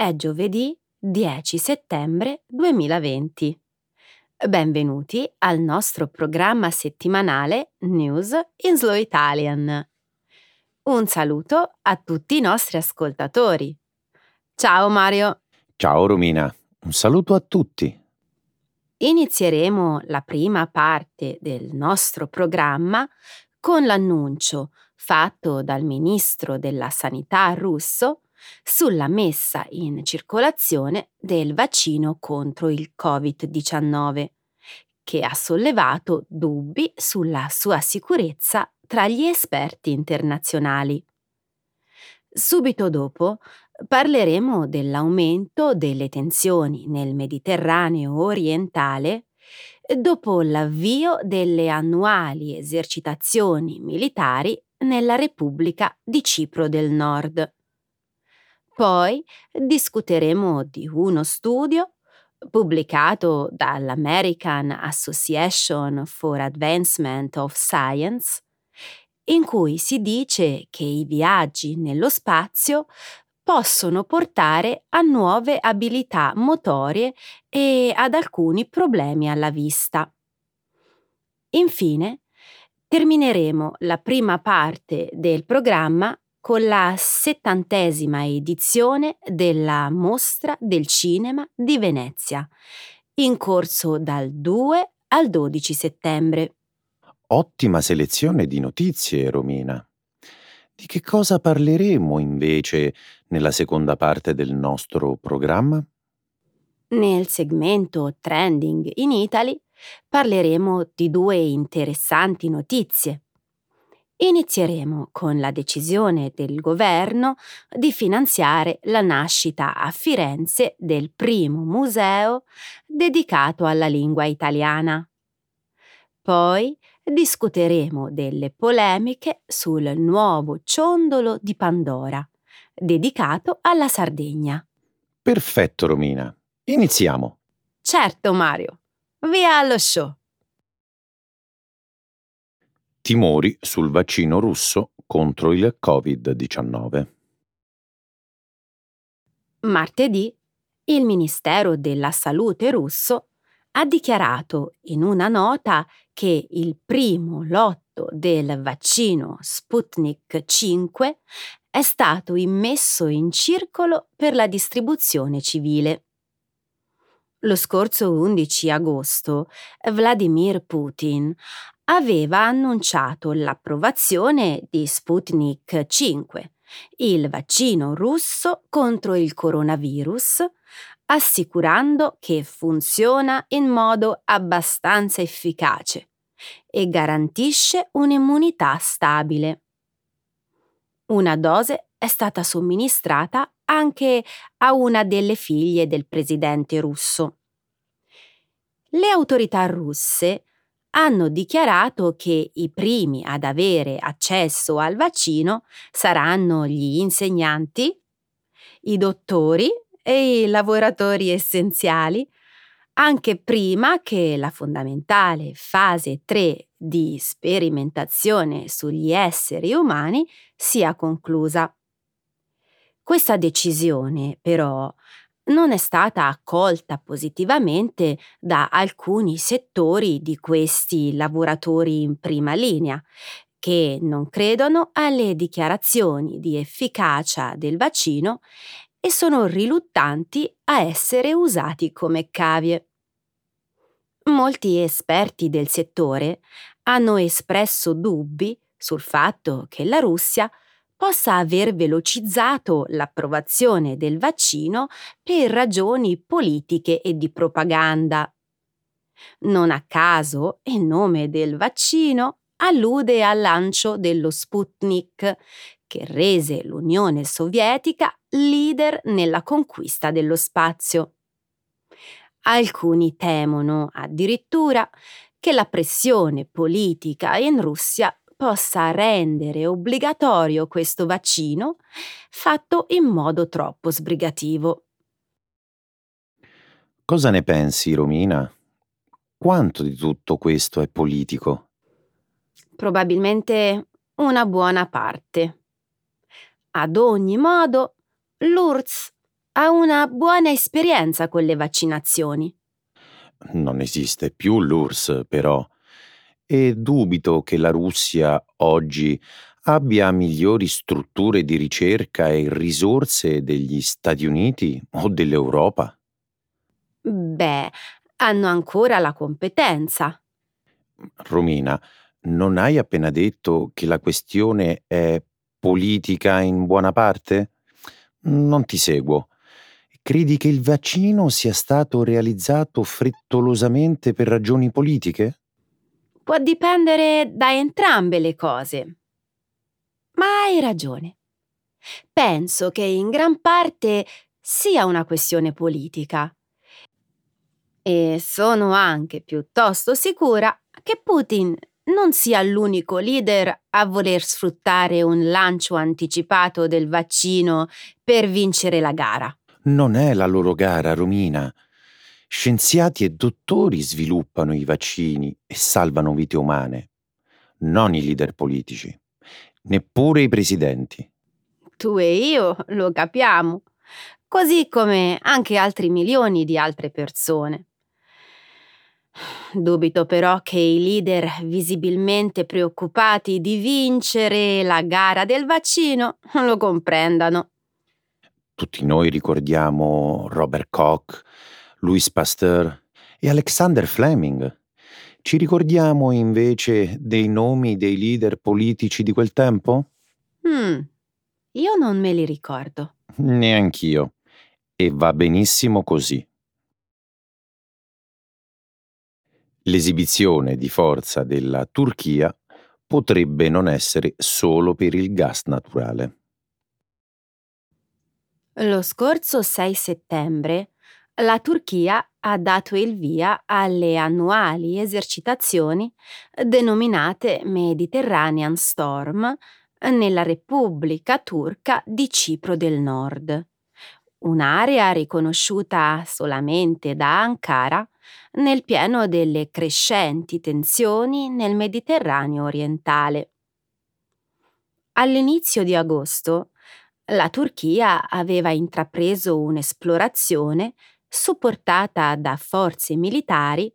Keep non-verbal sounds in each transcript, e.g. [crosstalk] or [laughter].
È giovedì 10 settembre 2020. Benvenuti al nostro programma settimanale News in Slow Italian. Un saluto a tutti i nostri ascoltatori. Ciao Mario. Ciao Romina, un saluto a tutti. Inizieremo la prima parte del nostro programma con l'annuncio fatto dal ministro della Sanità russo sulla messa in circolazione del vaccino contro il Covid-19, che ha sollevato dubbi sulla sua sicurezza tra gli esperti internazionali. Subito dopo parleremo dell'aumento delle tensioni nel Mediterraneo orientale dopo l'avvio delle annuali esercitazioni militari nella Repubblica di Cipro del Nord. Poi discuteremo di uno studio pubblicato dall'American Association for Advancement of Science, in cui si dice che i viaggi nello spazio possono portare a nuove abilità motorie e ad alcuni problemi alla vista. Infine, termineremo la prima parte del programma con la settantesima edizione della Mostra del Cinema di Venezia, in corso dal 2 al 12 settembre. Ottima selezione di notizie, Romina. Di che cosa parleremo invece nella seconda parte del nostro programma? Nel segmento Trending in Italy parleremo di due interessanti notizie. Inizieremo con la decisione del governo di finanziare la nascita a Firenze del primo museo dedicato alla lingua italiana. Poi discuteremo delle polemiche sul nuovo ciondolo di Pandora, dedicato alla Sardegna. Perfetto, Romina. Iniziamo. Certo, Mario. Via allo show. Timori sul vaccino russo contro il Covid-19. Martedì il Ministero della Salute russo ha dichiarato in una nota che il primo lotto del vaccino Sputnik 5 è stato immesso in circolo per la distribuzione civile. Lo scorso 11 agosto Vladimir Putin aveva annunciato l'approvazione di Sputnik 5, il vaccino russo contro il coronavirus, assicurando che funziona in modo abbastanza efficace e garantisce un'immunità stabile. Una dose è stata somministrata anche a una delle figlie del presidente russo. Le autorità russe hanno dichiarato che i primi ad avere accesso al vaccino saranno gli insegnanti, i dottori e i lavoratori essenziali, anche prima che la fondamentale fase 3 di sperimentazione sugli esseri umani sia conclusa. Questa decisione, però, non è stata accolta positivamente da alcuni settori di questi lavoratori in prima linea, che non credono alle dichiarazioni di efficacia del vaccino e sono riluttanti a essere usati come cavie. Molti esperti del settore hanno espresso dubbi sul fatto che la Russia possa aver velocizzato l'approvazione del vaccino per ragioni politiche e di propaganda. Non a caso il nome del vaccino allude al lancio dello Sputnik, che rese l'Unione Sovietica leader nella conquista dello spazio. Alcuni temono addirittura che la pressione politica in Russia possa rendere obbligatorio questo vaccino fatto in modo troppo sbrigativo. Cosa ne pensi, Romina? Quanto di tutto questo è politico? Probabilmente una buona parte. Ad ogni modo, l'URSS ha una buona esperienza con le vaccinazioni. Non esiste più l'URSS, però, e dubito che la Russia oggi abbia migliori strutture di ricerca e risorse degli Stati Uniti o dell'Europa. Beh, hanno ancora la competenza. Romina, non hai appena detto che la questione è politica in buona parte? Non ti seguo. Credi che il vaccino sia stato realizzato frettolosamente per ragioni politiche? Può dipendere da entrambe le cose. Ma hai ragione. Penso che in gran parte sia una questione politica. E sono anche piuttosto sicura che Putin non sia l'unico leader a voler sfruttare un lancio anticipato del vaccino per vincere la gara. Non è la loro gara, Romina. Scienziati e dottori sviluppano i vaccini e salvano vite umane, non i leader politici, neppure i presidenti. Tu e io lo capiamo, così come anche altri milioni di altre persone. Dubito però che i leader visibilmente preoccupati di vincere la gara del vaccino lo comprendano. Tutti noi ricordiamo Robert Koch, Louis Pasteur e Alexander Fleming. Ci ricordiamo invece dei nomi dei leader politici di quel tempo? Hmm, io non me li ricordo. Neanch'io. E va benissimo così. L'esibizione di forza della Turchia potrebbe non essere solo per il gas naturale. Lo scorso 6 settembre la Turchia ha dato il via alle annuali esercitazioni denominate Mediterranean Storm nella Repubblica Turca di Cipro del Nord, un'area riconosciuta solamente da Ankara nel pieno delle crescenti tensioni nel Mediterraneo orientale. All'inizio di agosto la Turchia aveva intrapreso un'esplorazione supportata da forze militari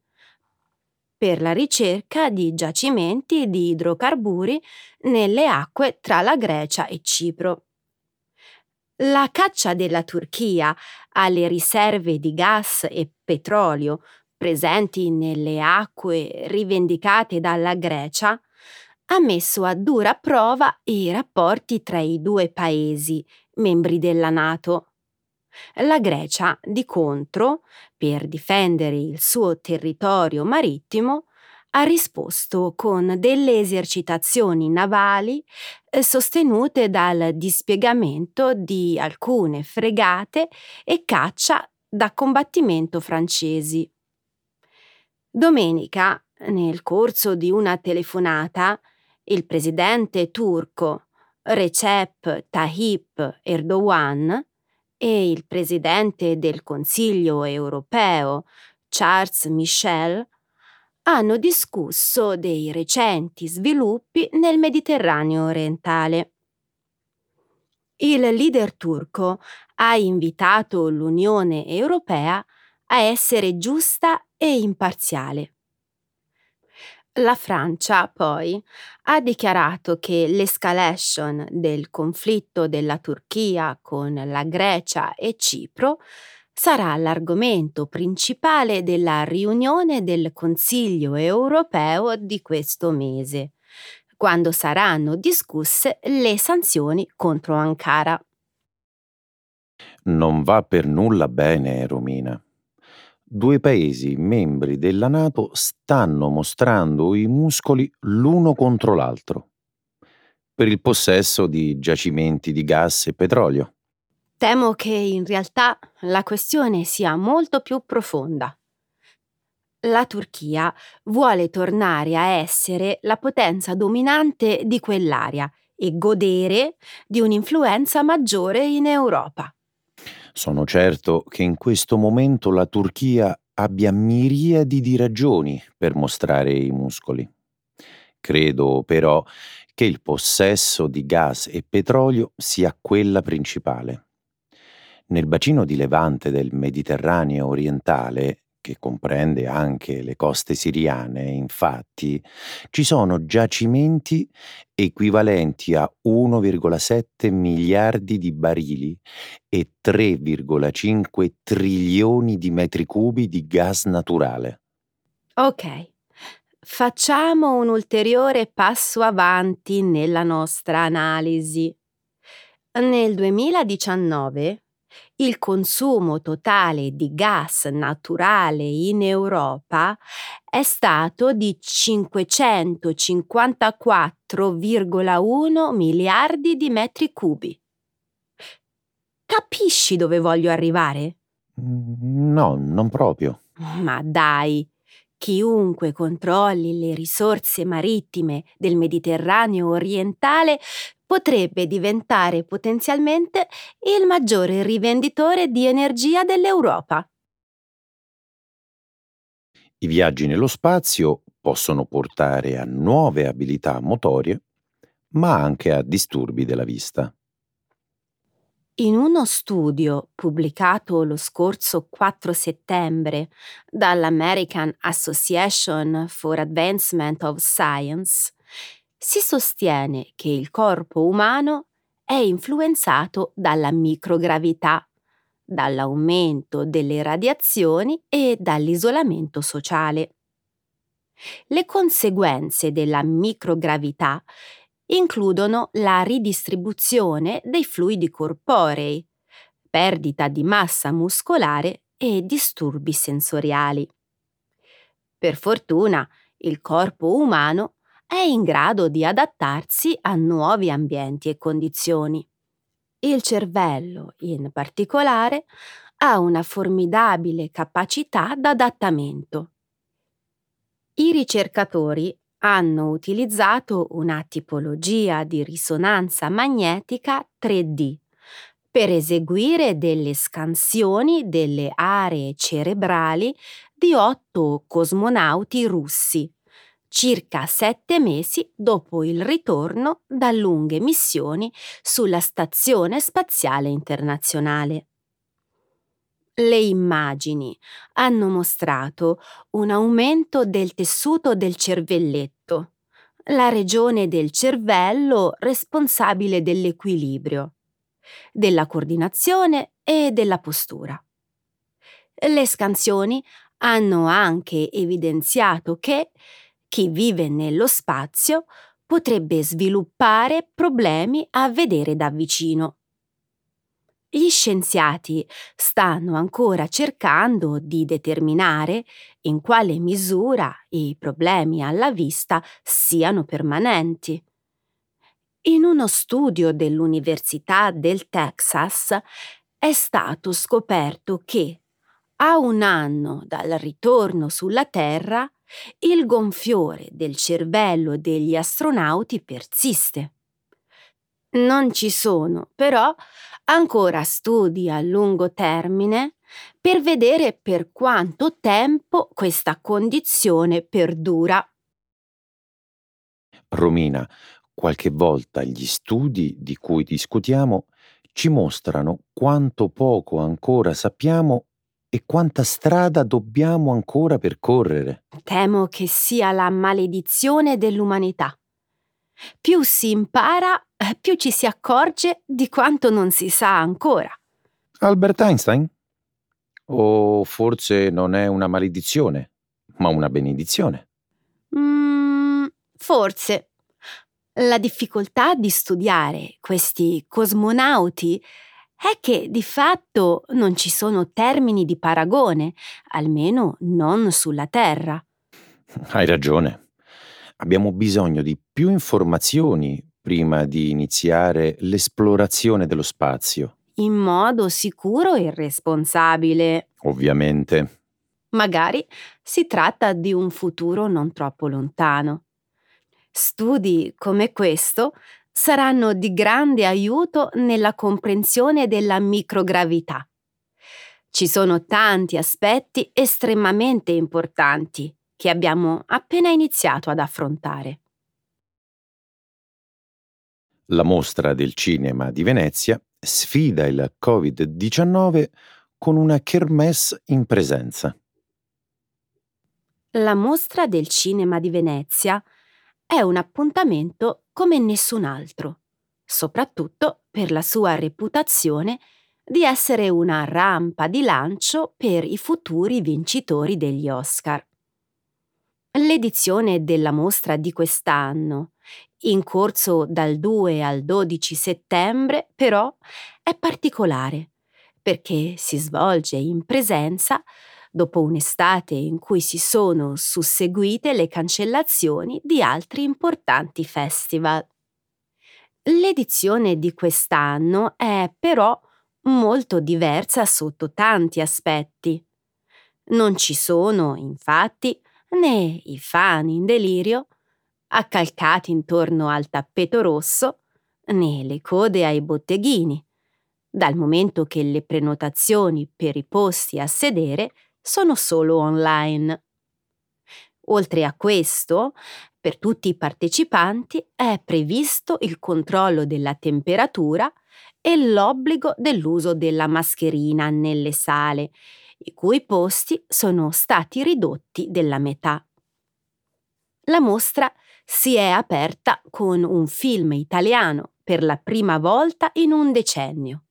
per la ricerca di giacimenti di idrocarburi nelle acque tra la Grecia e Cipro. La caccia della Turchia alle riserve di gas e petrolio presenti nelle acque rivendicate dalla Grecia ha messo a dura prova i rapporti tra i due paesi membri della Nato. La Grecia, di contro, per difendere il suo territorio marittimo, ha risposto con delle esercitazioni navali eh, sostenute dal dispiegamento di alcune fregate e caccia da combattimento francesi. Domenica, nel corso di una telefonata, il presidente turco Recep Tayyip Erdogan e il presidente del Consiglio europeo Charles Michel hanno discusso dei recenti sviluppi nel Mediterraneo orientale. Il leader turco ha invitato l'Unione Europea a essere giusta e imparziale. La Francia, poi, ha dichiarato che l'escalation del conflitto della Turchia con la Grecia e Cipro sarà l'argomento principale della riunione del Consiglio europeo di questo mese, quando saranno discusse le sanzioni contro Ankara. Non va per nulla bene, Romina. Due paesi membri della Nato stanno mostrando i muscoli l'uno contro l'altro per il possesso di giacimenti di gas e petrolio. Temo che in realtà la questione sia molto più profonda. La Turchia vuole tornare a essere la potenza dominante di quell'area e godere di un'influenza maggiore in Europa. Sono certo che in questo momento la Turchia abbia miriadi di ragioni per mostrare i muscoli. Credo però che il possesso di gas e petrolio sia quella principale. Nel bacino di levante del Mediterraneo orientale, che comprende anche le coste siriane, infatti, ci sono giacimenti equivalenti a 1,7 miliardi di barili e 3,5 trilioni di metri cubi di gas naturale. Ok, facciamo un ulteriore passo avanti nella nostra analisi. Nel 2019 il consumo totale di gas naturale in Europa è stato di 554,1 miliardi di metri cubi. Capisci dove voglio arrivare? Mm, no, non proprio. Ma dai, chiunque controlli le risorse marittime del Mediterraneo orientale potrebbe diventare potenzialmente il maggiore rivenditore di energia dell'Europa. I viaggi nello spazio possono portare a nuove abilità motorie, ma anche a disturbi della vista. In uno studio pubblicato lo scorso 4 settembre dall'American Association for Advancement of Science, si sostiene che il corpo umano è influenzato dalla microgravità, dall'aumento delle radiazioni e dall'isolamento sociale. Le conseguenze della microgravità includono la ridistribuzione dei fluidi corporei, perdita di massa muscolare e disturbi sensoriali. Per fortuna, il corpo umano è in grado di adattarsi a nuovi ambienti e condizioni. Il cervello, in particolare, ha una formidabile capacità d'adattamento. I ricercatori hanno utilizzato una tipologia di risonanza magnetica 3D per eseguire delle scansioni delle aree cerebrali di otto cosmonauti russi circa sette mesi dopo il ritorno da lunghe missioni sulla Stazione Spaziale Internazionale. Le immagini hanno mostrato un aumento del tessuto del cervelletto, la regione del cervello responsabile dell'equilibrio, della coordinazione e della postura. Le scansioni hanno anche evidenziato che chi vive nello spazio potrebbe sviluppare problemi a vedere da vicino. Gli scienziati stanno ancora cercando di determinare in quale misura i problemi alla vista siano permanenti. In uno studio dell'Università del Texas è stato scoperto che, a un anno dal ritorno sulla Terra, il gonfiore del cervello degli astronauti persiste. Non ci sono, però, ancora studi a lungo termine per vedere per quanto tempo questa condizione perdura. Romina, qualche volta gli studi di cui discutiamo ci mostrano quanto poco ancora sappiamo e quanta strada dobbiamo ancora percorrere. Temo che sia la maledizione dell'umanità. Più si impara, più ci si accorge di quanto non si sa ancora. Albert Einstein? O forse non è una maledizione, ma una benedizione? Mm, forse. La difficoltà di studiare questi cosmonauti è che di fatto non ci sono termini di paragone, almeno non sulla Terra. Hai ragione. Abbiamo bisogno di più informazioni prima di iniziare l'esplorazione dello spazio. In modo sicuro e responsabile. Ovviamente. Magari si tratta di un futuro non troppo lontano. Studi come questo saranno di grande aiuto nella comprensione della microgravità. Ci sono tanti aspetti estremamente importanti che abbiamo appena iniziato ad affrontare. La mostra del cinema di Venezia sfida il Covid-19 con una kermesse in presenza. La mostra del cinema di Venezia è un appuntamento come nessun altro, soprattutto per la sua reputazione di essere una rampa di lancio per i futuri vincitori degli Oscar. L'edizione della mostra di quest'anno, in corso dal 2 al 12 settembre, però, è particolare perché si svolge in presenza dopo un'estate in cui si sono susseguite le cancellazioni di altri importanti festival. L'edizione di quest'anno è però molto diversa sotto tanti aspetti. Non ci sono, infatti, né i fan in delirio, accalcati intorno al tappeto rosso, né le code ai botteghini, dal momento che le prenotazioni per i posti a sedere sono solo online. Oltre a questo, per tutti i partecipanti è previsto il controllo della temperatura e l'obbligo dell'uso della mascherina nelle sale, i cui posti sono stati ridotti della metà. La mostra si è aperta con un film italiano per la prima volta in un decennio.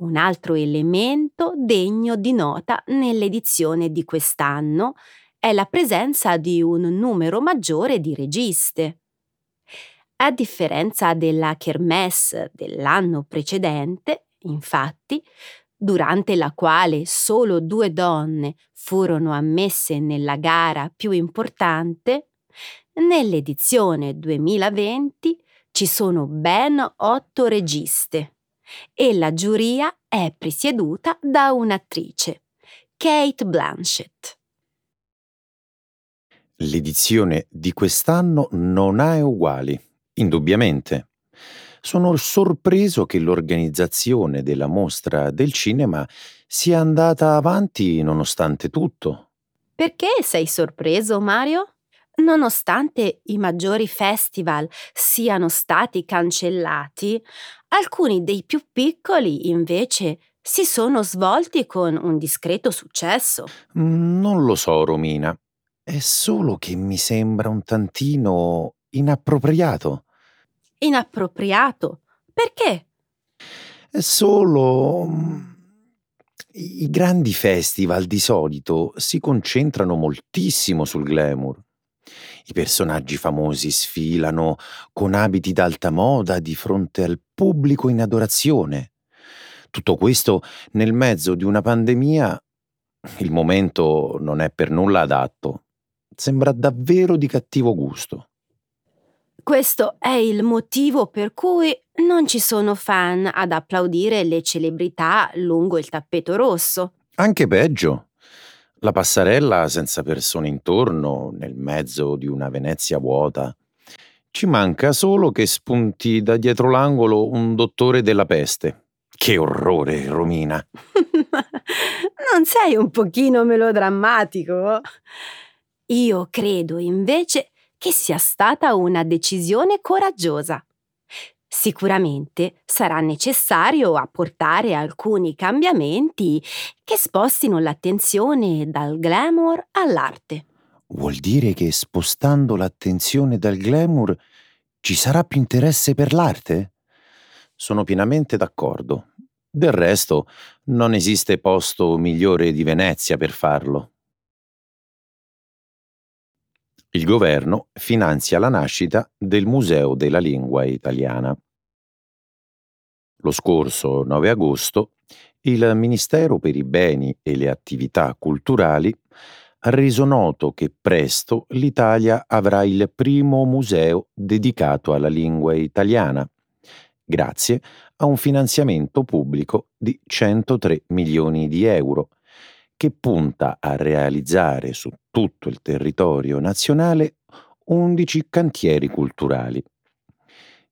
Un altro elemento degno di nota nell'edizione di quest'anno è la presenza di un numero maggiore di registe. A differenza della Kermesse dell'anno precedente, infatti, durante la quale solo due donne furono ammesse nella gara più importante, nell'edizione 2020 ci sono ben otto registe e la giuria è presieduta da un'attrice, Kate Blanchett. L'edizione di quest'anno non ha uguali, indubbiamente. Sono sorpreso che l'organizzazione della mostra del cinema sia andata avanti nonostante tutto. Perché sei sorpreso, Mario? Nonostante i maggiori festival siano stati cancellati, alcuni dei più piccoli invece si sono svolti con un discreto successo. Non lo so, Romina. È solo che mi sembra un tantino inappropriato. Inappropriato? Perché? È solo... Mm, I grandi festival di solito si concentrano moltissimo sul glamour. I personaggi famosi sfilano con abiti d'alta moda di fronte al pubblico in adorazione. Tutto questo nel mezzo di una pandemia. Il momento non è per nulla adatto. Sembra davvero di cattivo gusto. Questo è il motivo per cui non ci sono fan ad applaudire le celebrità lungo il tappeto rosso. Anche peggio. La passarella senza persone intorno, nel mezzo di una Venezia vuota. Ci manca solo che spunti da dietro l'angolo un dottore della peste. Che orrore, Romina! [laughs] non sei un pochino melodrammatico? Io credo invece che sia stata una decisione coraggiosa. Sicuramente sarà necessario apportare alcuni cambiamenti che spostino l'attenzione dal glamour all'arte. Vuol dire che spostando l'attenzione dal glamour ci sarà più interesse per l'arte? Sono pienamente d'accordo. Del resto, non esiste posto migliore di Venezia per farlo. Il governo finanzia la nascita del Museo della Lingua Italiana. Lo scorso 9 agosto il Ministero per i beni e le attività culturali ha reso noto che presto l'Italia avrà il primo museo dedicato alla lingua italiana, grazie a un finanziamento pubblico di 103 milioni di euro, che punta a realizzare su tutto il territorio nazionale 11 cantieri culturali.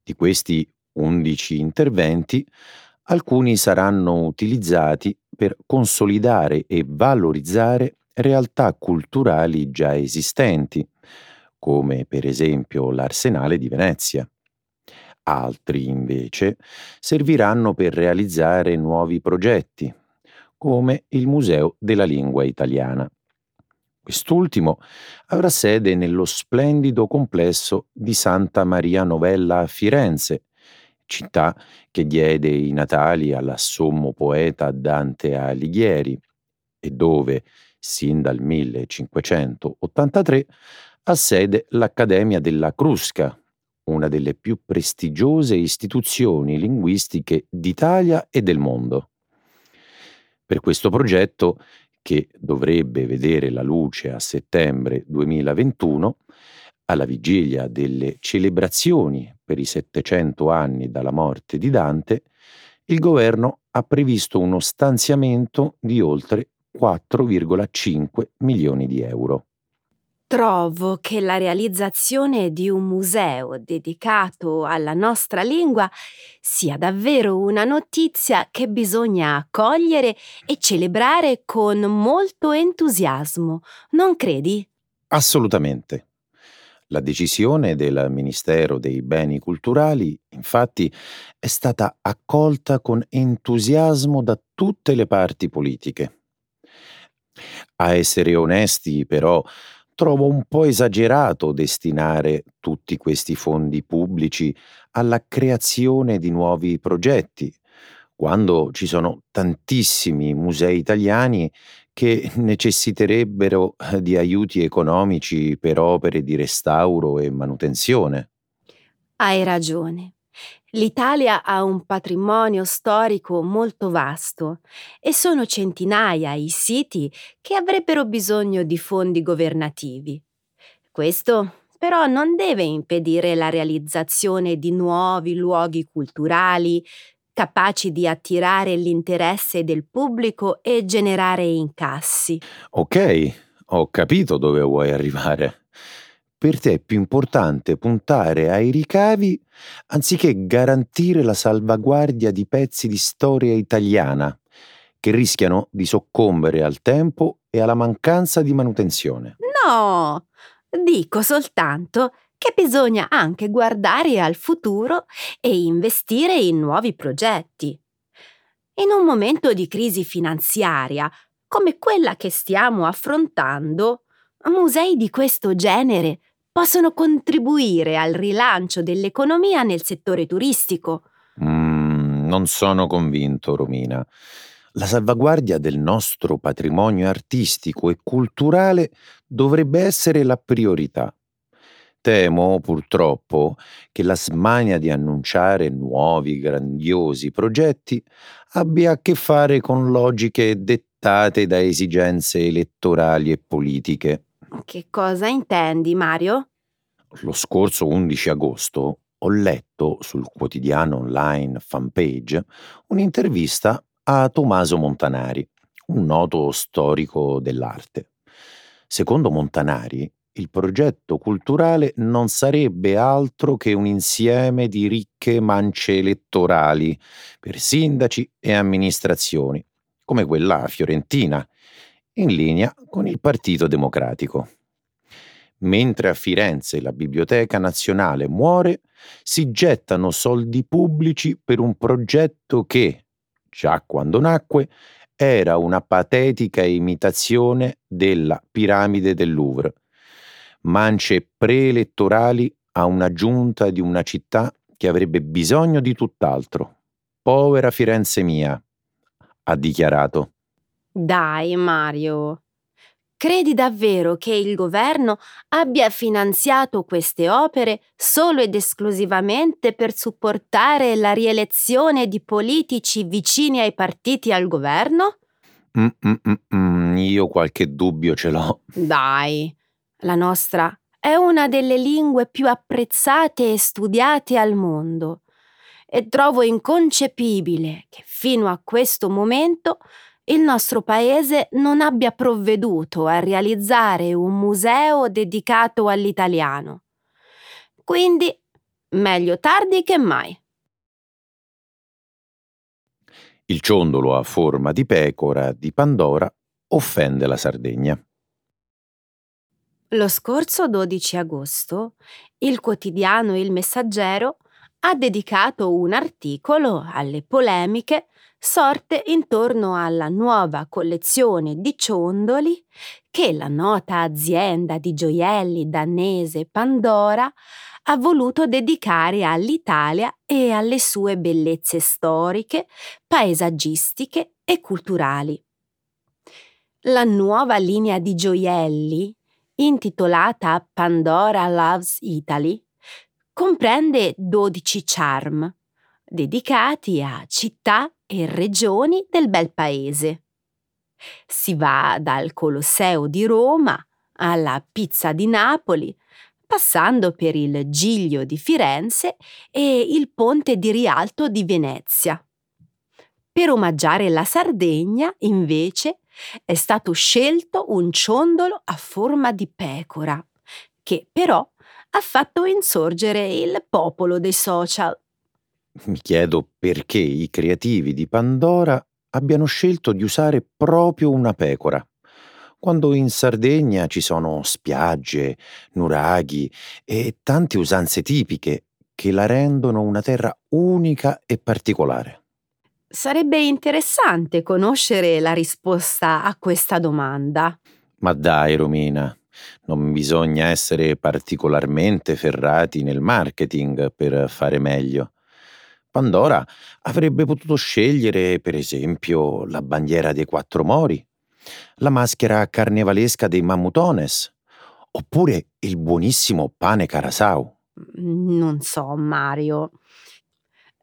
Di questi 11 interventi, alcuni saranno utilizzati per consolidare e valorizzare realtà culturali già esistenti, come per esempio l'Arsenale di Venezia. Altri, invece, serviranno per realizzare nuovi progetti, come il Museo della Lingua Italiana. Quest'ultimo avrà sede nello splendido complesso di Santa Maria Novella a Firenze, città che diede i natali all'assommo poeta Dante Alighieri e dove, sin dal 1583, ha sede l'Accademia della Crusca, una delle più prestigiose istituzioni linguistiche d'Italia e del mondo. Per questo progetto, che dovrebbe vedere la luce a settembre 2021, alla vigilia delle celebrazioni per i 700 anni dalla morte di Dante, il governo ha previsto uno stanziamento di oltre 4,5 milioni di euro. Trovo che la realizzazione di un museo dedicato alla nostra lingua sia davvero una notizia che bisogna accogliere e celebrare con molto entusiasmo, non credi? Assolutamente. La decisione del Ministero dei Beni Culturali, infatti, è stata accolta con entusiasmo da tutte le parti politiche. A essere onesti, però, trovo un po' esagerato destinare tutti questi fondi pubblici alla creazione di nuovi progetti, quando ci sono tantissimi musei italiani che necessiterebbero eh, di aiuti economici per opere di restauro e manutenzione. Hai ragione. L'Italia ha un patrimonio storico molto vasto e sono centinaia i siti che avrebbero bisogno di fondi governativi. Questo però non deve impedire la realizzazione di nuovi luoghi culturali capaci di attirare l'interesse del pubblico e generare incassi. Ok, ho capito dove vuoi arrivare per te è più importante puntare ai ricavi anziché garantire la salvaguardia di pezzi di storia italiana che rischiano di soccombere al tempo e alla mancanza di manutenzione. No, dico soltanto che bisogna anche guardare al futuro e investire in nuovi progetti. In un momento di crisi finanziaria come quella che stiamo affrontando, musei di questo genere possono contribuire al rilancio dell'economia nel settore turistico. Mm, non sono convinto, Romina. La salvaguardia del nostro patrimonio artistico e culturale dovrebbe essere la priorità. Temo, purtroppo, che la smania di annunciare nuovi grandiosi progetti abbia a che fare con logiche dettate da esigenze elettorali e politiche. Che cosa intendi, Mario? Lo scorso 11 agosto ho letto sul quotidiano online Fanpage un'intervista a Tommaso Montanari, un noto storico dell'arte. Secondo Montanari, il progetto culturale non sarebbe altro che un insieme di ricche mance elettorali per sindaci e amministrazioni, come quella fiorentina, in linea con il Partito Democratico. Mentre a Firenze la Biblioteca Nazionale muore, si gettano soldi pubblici per un progetto che, già quando nacque, era una patetica imitazione della piramide del Louvre. Mance preelettorali a una giunta di una città che avrebbe bisogno di tutt'altro. Povera Firenze mia, ha dichiarato. Dai, Mario. Credi davvero che il governo abbia finanziato queste opere solo ed esclusivamente per supportare la rielezione di politici vicini ai partiti al governo? Mm, mm, mm, mm, io qualche dubbio ce l'ho. Dai, la nostra è una delle lingue più apprezzate e studiate al mondo e trovo inconcepibile che fino a questo momento il nostro paese non abbia provveduto a realizzare un museo dedicato all'italiano. Quindi, meglio tardi che mai. Il ciondolo a forma di pecora di Pandora offende la Sardegna. Lo scorso 12 agosto, il quotidiano Il Messaggero ha dedicato un articolo alle polemiche sorte intorno alla nuova collezione di ciondoli che la nota azienda di gioielli danese Pandora ha voluto dedicare all'Italia e alle sue bellezze storiche, paesaggistiche e culturali. La nuova linea di gioielli, intitolata Pandora Loves Italy, comprende 12 charm, dedicati a città e regioni del bel paese. Si va dal Colosseo di Roma alla pizza di Napoli, passando per il Giglio di Firenze e il Ponte di Rialto di Venezia. Per omaggiare la Sardegna, invece, è stato scelto un ciondolo a forma di pecora, che però ha fatto insorgere il popolo dei social. Mi chiedo perché i creativi di Pandora abbiano scelto di usare proprio una pecora, quando in Sardegna ci sono spiagge, nuraghi e tante usanze tipiche che la rendono una terra unica e particolare. Sarebbe interessante conoscere la risposta a questa domanda. Ma dai, Romina, non bisogna essere particolarmente ferrati nel marketing per fare meglio. Pandora avrebbe potuto scegliere, per esempio, la bandiera dei quattro mori, la maschera carnevalesca dei mammutones, oppure il buonissimo pane carasau. Non so, Mario.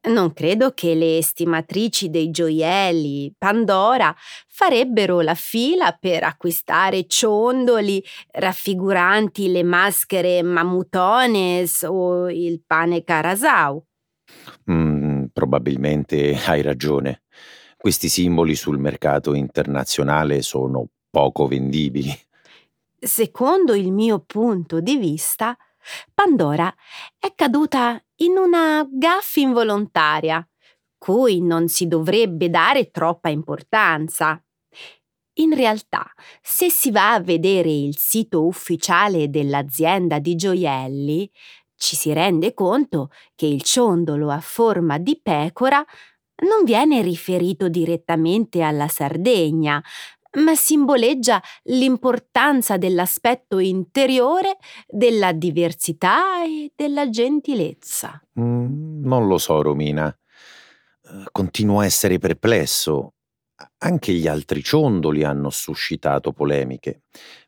Non credo che le estimatrici dei gioielli Pandora farebbero la fila per acquistare ciondoli raffiguranti le maschere mammutones o il pane carasau. Mm, probabilmente [laughs] hai ragione. Questi simboli sul mercato internazionale sono poco vendibili. Secondo il mio punto di vista, Pandora è caduta in una gaffa involontaria, cui non si dovrebbe dare troppa importanza. In realtà, se si va a vedere il sito ufficiale dell'azienda di gioielli, ci si rende conto che il ciondolo a forma di pecora non viene riferito direttamente alla Sardegna, ma simboleggia l'importanza dell'aspetto interiore, della diversità e della gentilezza. Mm, non lo so, Romina. Eh, continuo a essere perplesso. Anche gli altri ciondoli hanno suscitato polemiche,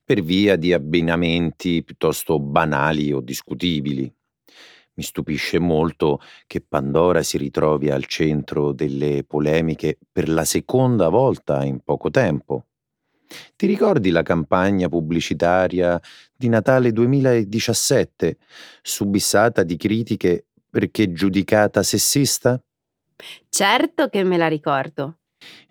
per via di abbinamenti piuttosto banali o discutibili. Mi stupisce molto che Pandora si ritrovi al centro delle polemiche per la seconda volta in poco tempo. Ti ricordi la campagna pubblicitaria di Natale 2017, subissata di critiche perché giudicata sessista? Certo che me la ricordo.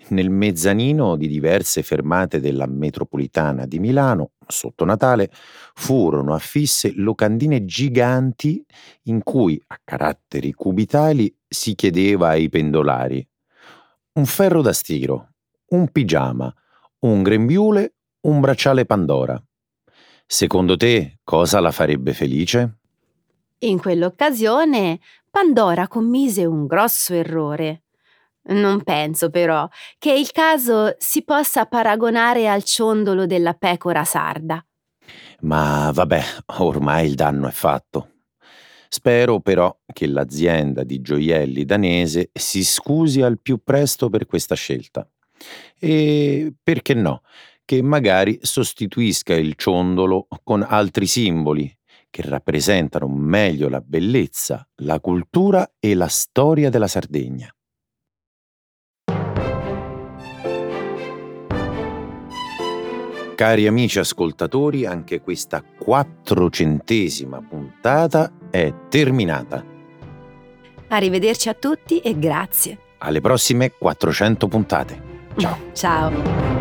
Nel mezzanino di diverse fermate della metropolitana di Milano, sotto Natale, furono affisse locandine giganti in cui, a caratteri cubitali, si chiedeva ai pendolari un ferro da stiro, un pigiama, un grembiule, un bracciale Pandora. Secondo te cosa la farebbe felice? In quell'occasione Pandora commise un grosso errore. Non penso però che il caso si possa paragonare al ciondolo della pecora sarda. Ma vabbè, ormai il danno è fatto. Spero però che l'azienda di gioielli danese si scusi al più presto per questa scelta. E perché no, che magari sostituisca il ciondolo con altri simboli che rappresentano meglio la bellezza, la cultura e la storia della Sardegna. Cari amici ascoltatori, anche questa quattrocentesima puntata è terminata. Arrivederci a tutti e grazie. Alle prossime 400 puntate. Ciao. Ciao.